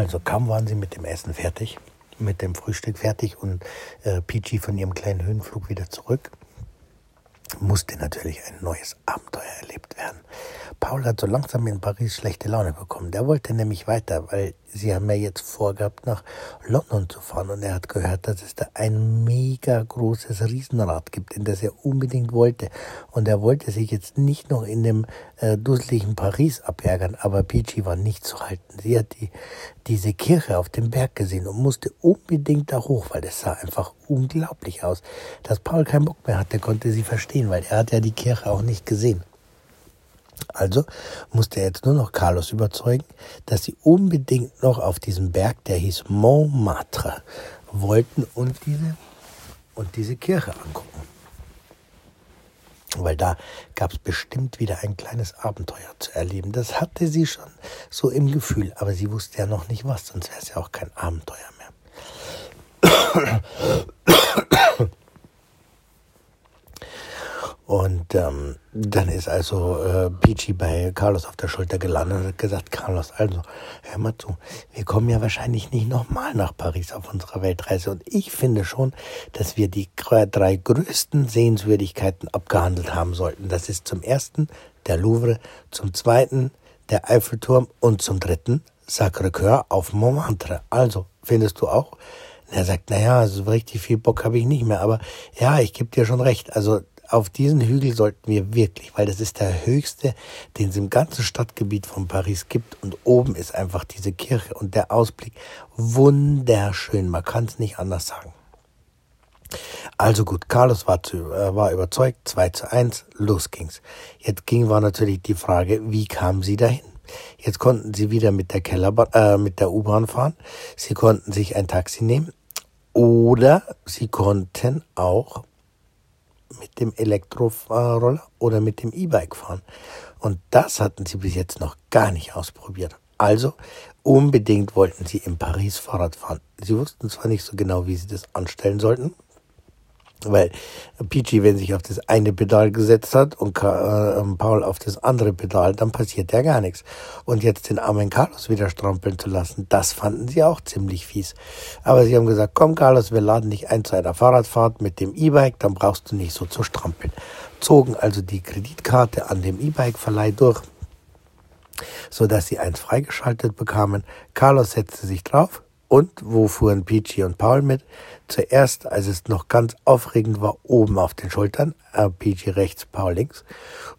Also kaum waren sie mit dem Essen fertig, mit dem Frühstück fertig und äh, Peachy von ihrem kleinen Höhenflug wieder zurück, musste natürlich ein neues Abenteuer erlebt werden. Paul hat so langsam in Paris schlechte Laune bekommen. Der wollte nämlich weiter, weil sie haben ja jetzt vorgehabt, nach London zu fahren. Und er hat gehört, dass es da ein mega großes Riesenrad gibt, in das er unbedingt wollte. Und er wollte sich jetzt nicht noch in dem äh, dusseligen Paris abärgern. Aber Peachy war nicht zu halten. Sie hat die, diese Kirche auf dem Berg gesehen und musste unbedingt da hoch, weil es sah einfach unglaublich aus. Dass Paul keinen Bock mehr hatte, konnte sie verstehen, weil er hat ja die Kirche auch nicht gesehen. Also musste er jetzt nur noch Carlos überzeugen, dass sie unbedingt noch auf diesem Berg, der hieß Montmartre, wollten und diese, und diese Kirche angucken. Weil da gab es bestimmt wieder ein kleines Abenteuer zu erleben. Das hatte sie schon so im Gefühl, aber sie wusste ja noch nicht was, sonst wäre es ja auch kein Abenteuer mehr. Und ähm, dann ist also äh, Peachy bei Carlos auf der Schulter gelandet und hat gesagt, Carlos, also hör mal zu, wir kommen ja wahrscheinlich nicht nochmal nach Paris auf unserer Weltreise. Und ich finde schon, dass wir die drei größten Sehenswürdigkeiten abgehandelt haben sollten. Das ist zum ersten der Louvre, zum zweiten der Eiffelturm und zum dritten Sacré-Cœur auf Montmartre. Also, findest du auch? Und er sagt, naja, so richtig viel Bock habe ich nicht mehr, aber ja, ich gebe dir schon recht. Also auf diesen Hügel sollten wir wirklich, weil das ist der höchste, den es im ganzen Stadtgebiet von Paris gibt. Und oben ist einfach diese Kirche und der Ausblick wunderschön. Man kann es nicht anders sagen. Also gut, Carlos war, zu, äh, war überzeugt, 2 zu 1, los ging's. Jetzt ging war natürlich die Frage, wie kamen sie dahin? Jetzt konnten sie wieder mit der Kellerbahn, äh, mit der U-Bahn fahren. Sie konnten sich ein Taxi nehmen oder sie konnten auch mit dem Elektroroller oder mit dem E-Bike fahren. Und das hatten sie bis jetzt noch gar nicht ausprobiert. Also unbedingt wollten sie in Paris Fahrrad fahren. Sie wussten zwar nicht so genau, wie sie das anstellen sollten, weil Peachy, wenn sich auf das eine Pedal gesetzt hat und äh, Paul auf das andere Pedal, dann passiert ja gar nichts. Und jetzt den armen Carlos wieder strampeln zu lassen, das fanden sie auch ziemlich fies. Aber sie haben gesagt, komm Carlos, wir laden dich ein zu einer Fahrradfahrt mit dem E-Bike, dann brauchst du nicht so zu strampeln. Zogen also die Kreditkarte an dem E-Bike-Verleih durch, so dass sie eins freigeschaltet bekamen. Carlos setzte sich drauf, und wo fuhren Peachy und Paul mit? Zuerst, als es noch ganz aufregend war, oben auf den Schultern, äh, Peachy rechts, Paul links.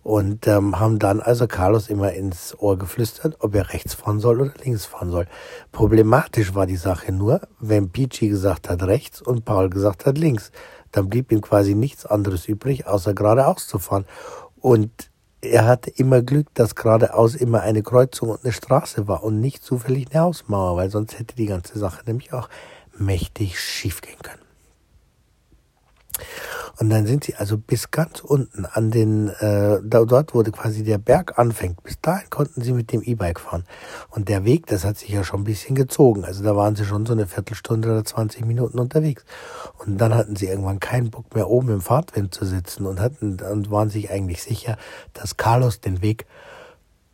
Und ähm, haben dann also Carlos immer ins Ohr geflüstert, ob er rechts fahren soll oder links fahren soll. Problematisch war die Sache nur, wenn Peachy gesagt hat rechts und Paul gesagt hat links. Dann blieb ihm quasi nichts anderes übrig, außer geradeaus zu fahren. Und er hatte immer Glück, dass geradeaus immer eine Kreuzung und eine Straße war und nicht zufällig eine Hausmauer, weil sonst hätte die ganze Sache nämlich auch mächtig schief gehen können. Und dann sind sie also bis ganz unten an den, äh, dort, wo quasi der Berg anfängt, bis dahin konnten sie mit dem E-Bike fahren. Und der Weg, das hat sich ja schon ein bisschen gezogen. Also da waren sie schon so eine Viertelstunde oder 20 Minuten unterwegs. Und dann hatten sie irgendwann keinen Bock mehr oben im Fahrtwind zu sitzen und hatten, und waren sich eigentlich sicher, dass Carlos den Weg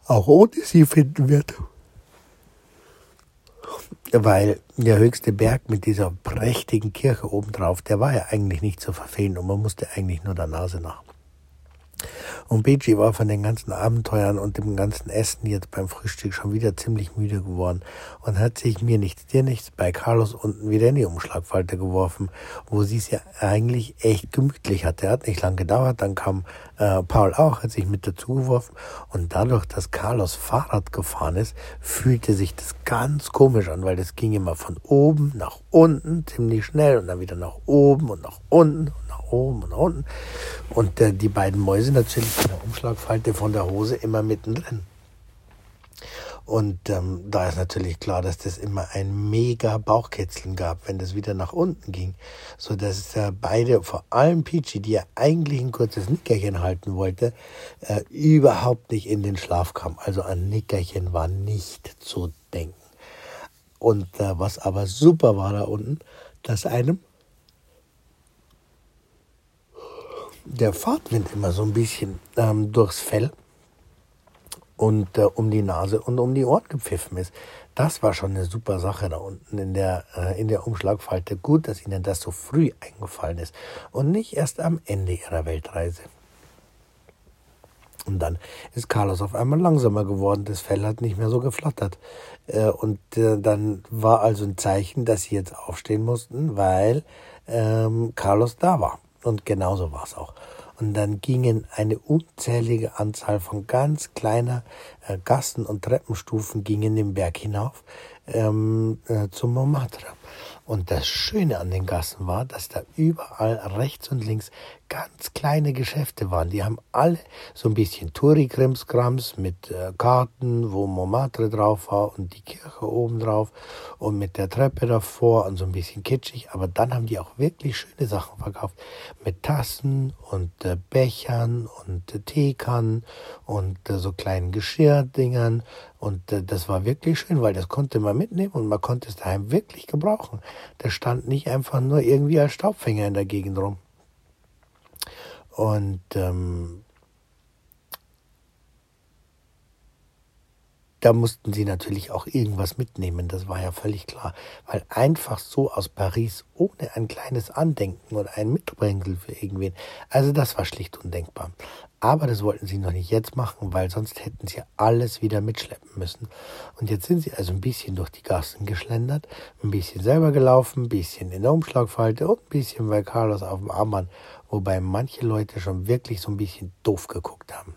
auch ohne sie finden wird weil der höchste Berg mit dieser prächtigen Kirche obendrauf, der war ja eigentlich nicht zu verfehlen und man musste eigentlich nur der Nase nach. Und Beji war von den ganzen Abenteuern und dem ganzen Essen jetzt beim Frühstück schon wieder ziemlich müde geworden und hat sich mir nichts, dir nichts bei Carlos unten wieder in die Umschlagfalte geworfen, wo sie es ja eigentlich echt gemütlich hatte. Hat nicht lang gedauert, dann kam äh, Paul auch, hat sich mit dazu geworfen und dadurch, dass Carlos Fahrrad gefahren ist, fühlte sich das ganz komisch an, weil das ging immer von oben nach unten ziemlich schnell und dann wieder nach oben und nach unten oben und unten. Und äh, die beiden Mäuse natürlich in der Umschlagfalte von der Hose immer mittendrin. Und ähm, da ist natürlich klar, dass das immer ein mega Bauchkitzeln gab, wenn das wieder nach unten ging. So dass äh, beide, vor allem Peachy, die ja eigentlich ein kurzes Nickerchen halten wollte, äh, überhaupt nicht in den Schlaf kam. Also an Nickerchen war nicht zu denken. Und äh, was aber super war da unten, dass einem der Fahrtwind immer so ein bisschen ähm, durchs Fell und äh, um die Nase und um die Ohren gepfiffen ist. Das war schon eine super Sache da unten in der, äh, in der Umschlagfalte. Gut, dass ihnen das so früh eingefallen ist und nicht erst am Ende ihrer Weltreise. Und dann ist Carlos auf einmal langsamer geworden. Das Fell hat nicht mehr so geflattert. Äh, und äh, dann war also ein Zeichen, dass sie jetzt aufstehen mussten, weil ähm, Carlos da war. Und genauso war es auch. Und dann gingen eine unzählige Anzahl von ganz kleiner äh, Gassen und Treppenstufen gingen den Berg hinauf ähm, äh, zum Montmartre. Und das Schöne an den Gassen war, dass da überall rechts und links ganz kleine Geschäfte waren. Die haben alle so ein bisschen Touri-Krimskrams mit äh, Karten, wo Montmartre drauf war und die Kirche oben drauf und mit der Treppe davor und so ein bisschen kitschig. Aber dann haben die auch wirklich schöne Sachen verkauft mit Tassen und äh, Bechern und äh, Teekannen und so kleinen Geschirrdingern und das war wirklich schön, weil das konnte man mitnehmen und man konnte es daheim wirklich gebrauchen. Das stand nicht einfach nur irgendwie als Staubfänger in der Gegend rum. Und ähm, da mussten sie natürlich auch irgendwas mitnehmen, das war ja völlig klar. Weil einfach so aus Paris ohne ein kleines Andenken oder ein Mitbringsel für irgendwen, also das war schlicht undenkbar. Aber das wollten sie noch nicht jetzt machen, weil sonst hätten sie alles wieder mitschleppen müssen. Und jetzt sind sie also ein bisschen durch die Gassen geschlendert, ein bisschen selber gelaufen, ein bisschen in der Umschlagfalte und ein bisschen bei Carlos auf dem Armband, wobei manche Leute schon wirklich so ein bisschen doof geguckt haben.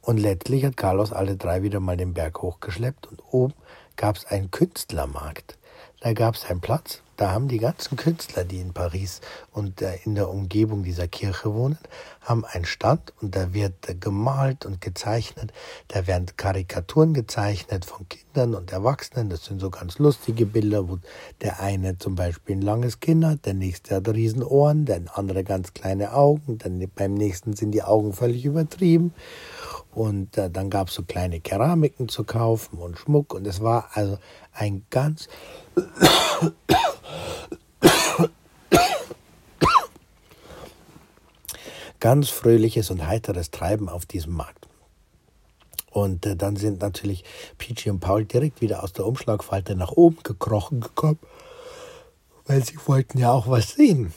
Und letztlich hat Carlos alle drei wieder mal den Berg hochgeschleppt und oben gab es einen Künstlermarkt. Da gab es einen Platz, da haben die ganzen Künstler, die in Paris und äh, in der Umgebung dieser Kirche wohnen, haben einen Stand und da wird äh, gemalt und gezeichnet. Da werden Karikaturen gezeichnet von Kindern und Erwachsenen. Das sind so ganz lustige Bilder, wo der eine zum Beispiel ein langes Kinn hat, der nächste hat Riesenohren, der andere ganz kleine Augen, dann beim nächsten sind die Augen völlig übertrieben. Und äh, dann gab es so kleine Keramiken zu kaufen und Schmuck. Und es war also ein ganz ganz fröhliches und heiteres Treiben auf diesem Markt. Und äh, dann sind natürlich Peachy und Paul direkt wieder aus der Umschlagfalte nach oben gekrochen gekommen, weil sie wollten ja auch was sehen.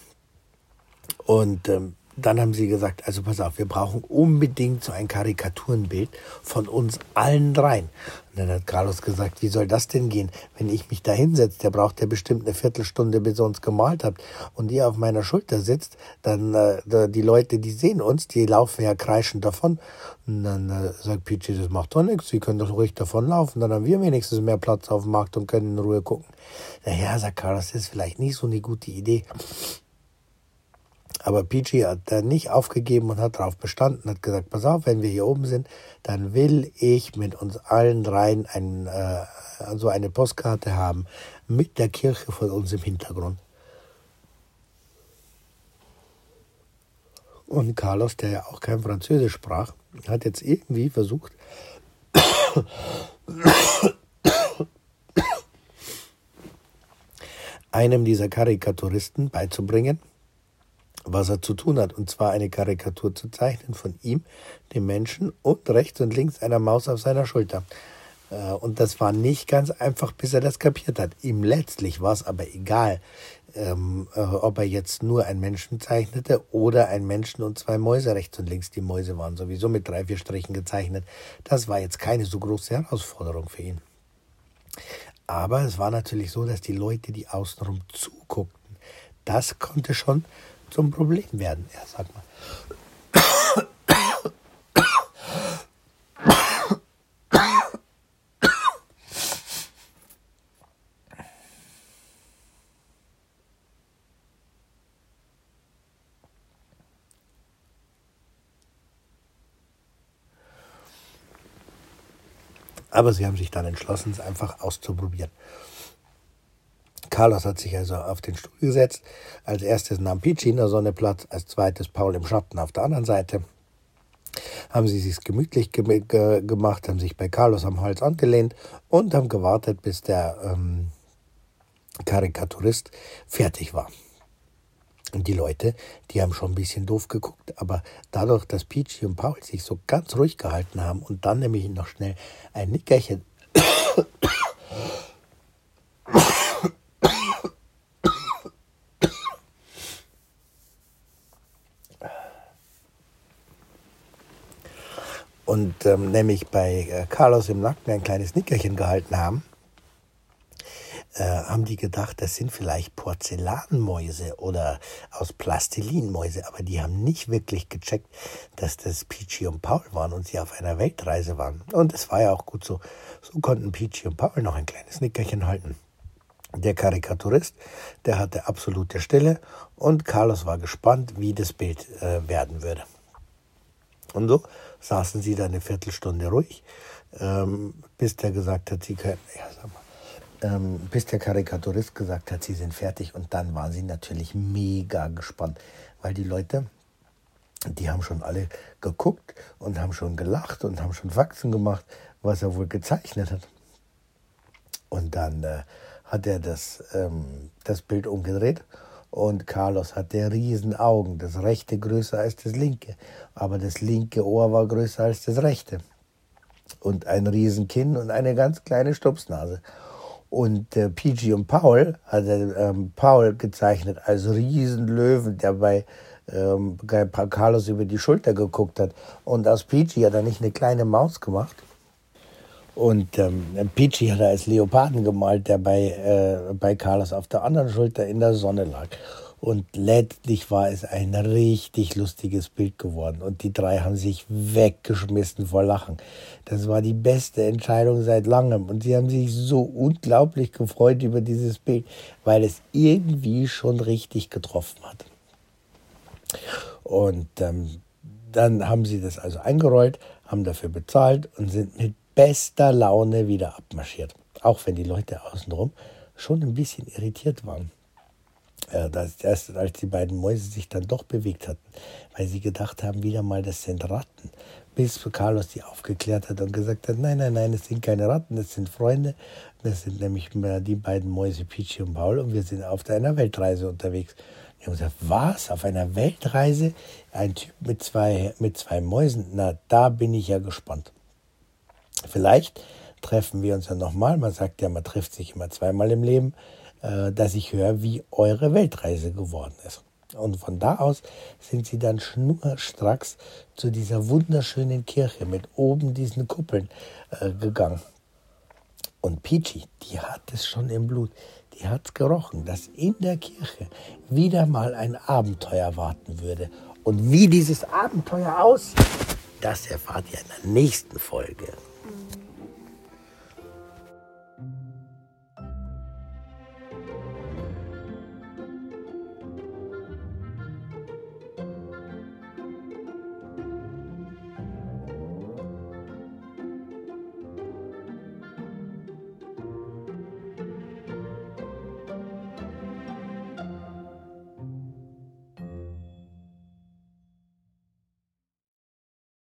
Und ähm, dann haben sie gesagt, also pass auf, wir brauchen unbedingt so ein Karikaturenbild von uns allen dreien. Und dann hat Carlos gesagt, wie soll das denn gehen, wenn ich mich da hinsetze? Der braucht ja bestimmt eine Viertelstunde, bis ihr uns gemalt habt. Und ihr auf meiner Schulter sitzt, dann äh, die Leute, die sehen uns, die laufen ja kreischend davon. Und dann äh, sagt Peachy, das macht doch nichts, sie können doch ruhig davonlaufen. Dann haben wir wenigstens mehr Platz auf dem Markt und können in Ruhe gucken. Naja, sagt Carlos, das ist vielleicht nicht so eine gute Idee. Aber Peachy hat da nicht aufgegeben und hat darauf bestanden, hat gesagt, pass auf, wenn wir hier oben sind, dann will ich mit uns allen dreien ein, äh, so eine Postkarte haben mit der Kirche von uns im Hintergrund. Und Carlos, der ja auch kein Französisch sprach, hat jetzt irgendwie versucht, einem dieser Karikaturisten beizubringen, was er zu tun hat. Und zwar eine Karikatur zu zeichnen von ihm, dem Menschen und rechts und links einer Maus auf seiner Schulter. Äh, und das war nicht ganz einfach, bis er das kapiert hat. Ihm letztlich war es aber egal, ähm, äh, ob er jetzt nur einen Menschen zeichnete oder einen Menschen und zwei Mäuse rechts und links. Die Mäuse waren sowieso mit drei, vier Strichen gezeichnet. Das war jetzt keine so große Herausforderung für ihn. Aber es war natürlich so, dass die Leute, die außenrum zuguckten, das konnte schon zum Problem werden. Ja, sag mal. Aber sie haben sich dann entschlossen, es einfach auszuprobieren. Carlos hat sich also auf den Stuhl gesetzt. Als erstes nahm Peachy in der Sonne Platz, als zweites Paul im Schatten auf der anderen Seite. Haben sie sich gemütlich ge ge gemacht, haben sich bei Carlos am Hals angelehnt und haben gewartet, bis der ähm, Karikaturist fertig war. Und die Leute, die haben schon ein bisschen doof geguckt, aber dadurch, dass Peachy und Paul sich so ganz ruhig gehalten haben und dann nämlich noch schnell ein Nickerchen Und ähm, nämlich bei äh, Carlos im Nacken ein kleines Nickerchen gehalten haben, äh, haben die gedacht, das sind vielleicht Porzellanmäuse oder aus Plastilinmäuse, aber die haben nicht wirklich gecheckt, dass das Peachy und Paul waren und sie auf einer Weltreise waren. Und es war ja auch gut so. So konnten Peachy und Paul noch ein kleines Nickerchen halten. Der Karikaturist, der hatte absolute Stille und Carlos war gespannt, wie das Bild äh, werden würde. Und so saßen sie da eine Viertelstunde ruhig, ähm, bis der gesagt hat, sie können, ja, sag mal, ähm, bis der Karikaturist gesagt hat, sie sind fertig. Und dann waren sie natürlich mega gespannt, weil die Leute, die haben schon alle geguckt und haben schon gelacht und haben schon Faxen gemacht, was er wohl gezeichnet hat. Und dann äh, hat er das, ähm, das Bild umgedreht und Carlos hatte riesen Augen, das rechte größer als das linke, aber das linke Ohr war größer als das rechte. Und ein riesen Kinn und eine ganz kleine Stupsnase. Und äh, PG und Paul hatte ähm, Paul gezeichnet als Riesenlöwen, der bei ähm, Carlos über die Schulter geguckt hat. Und aus PG hat er nicht eine kleine Maus gemacht, und ähm, Peachy hat er als Leoparden gemalt, der bei, äh, bei Carlos auf der anderen Schulter in der Sonne lag. Und letztlich war es ein richtig lustiges Bild geworden. Und die drei haben sich weggeschmissen vor Lachen. Das war die beste Entscheidung seit langem. Und sie haben sich so unglaublich gefreut über dieses Bild, weil es irgendwie schon richtig getroffen hat. Und ähm, dann haben sie das also eingerollt, haben dafür bezahlt und sind mit bester Laune wieder abmarschiert. Auch wenn die Leute außenrum schon ein bisschen irritiert waren. Äh, das erst, als die beiden Mäuse sich dann doch bewegt hatten, weil sie gedacht haben, wieder mal, das sind Ratten. Bis Carlos die aufgeklärt hat und gesagt hat, nein, nein, nein, es sind keine Ratten, das sind Freunde. Das sind nämlich die beiden Mäuse Peachy und Paul und wir sind auf einer Weltreise unterwegs. Die haben gesagt, was? Auf einer Weltreise? Ein Typ mit zwei, mit zwei Mäusen? Na, da bin ich ja gespannt. Vielleicht treffen wir uns ja nochmal. Man sagt ja, man trifft sich immer zweimal im Leben, äh, dass ich höre, wie eure Weltreise geworden ist. Und von da aus sind sie dann schnurstracks zu dieser wunderschönen Kirche mit oben diesen Kuppeln äh, gegangen. Und Peachy, die hat es schon im Blut. Die hat gerochen, dass in der Kirche wieder mal ein Abenteuer warten würde. Und wie dieses Abenteuer aussieht, das erfahrt ihr in der nächsten Folge.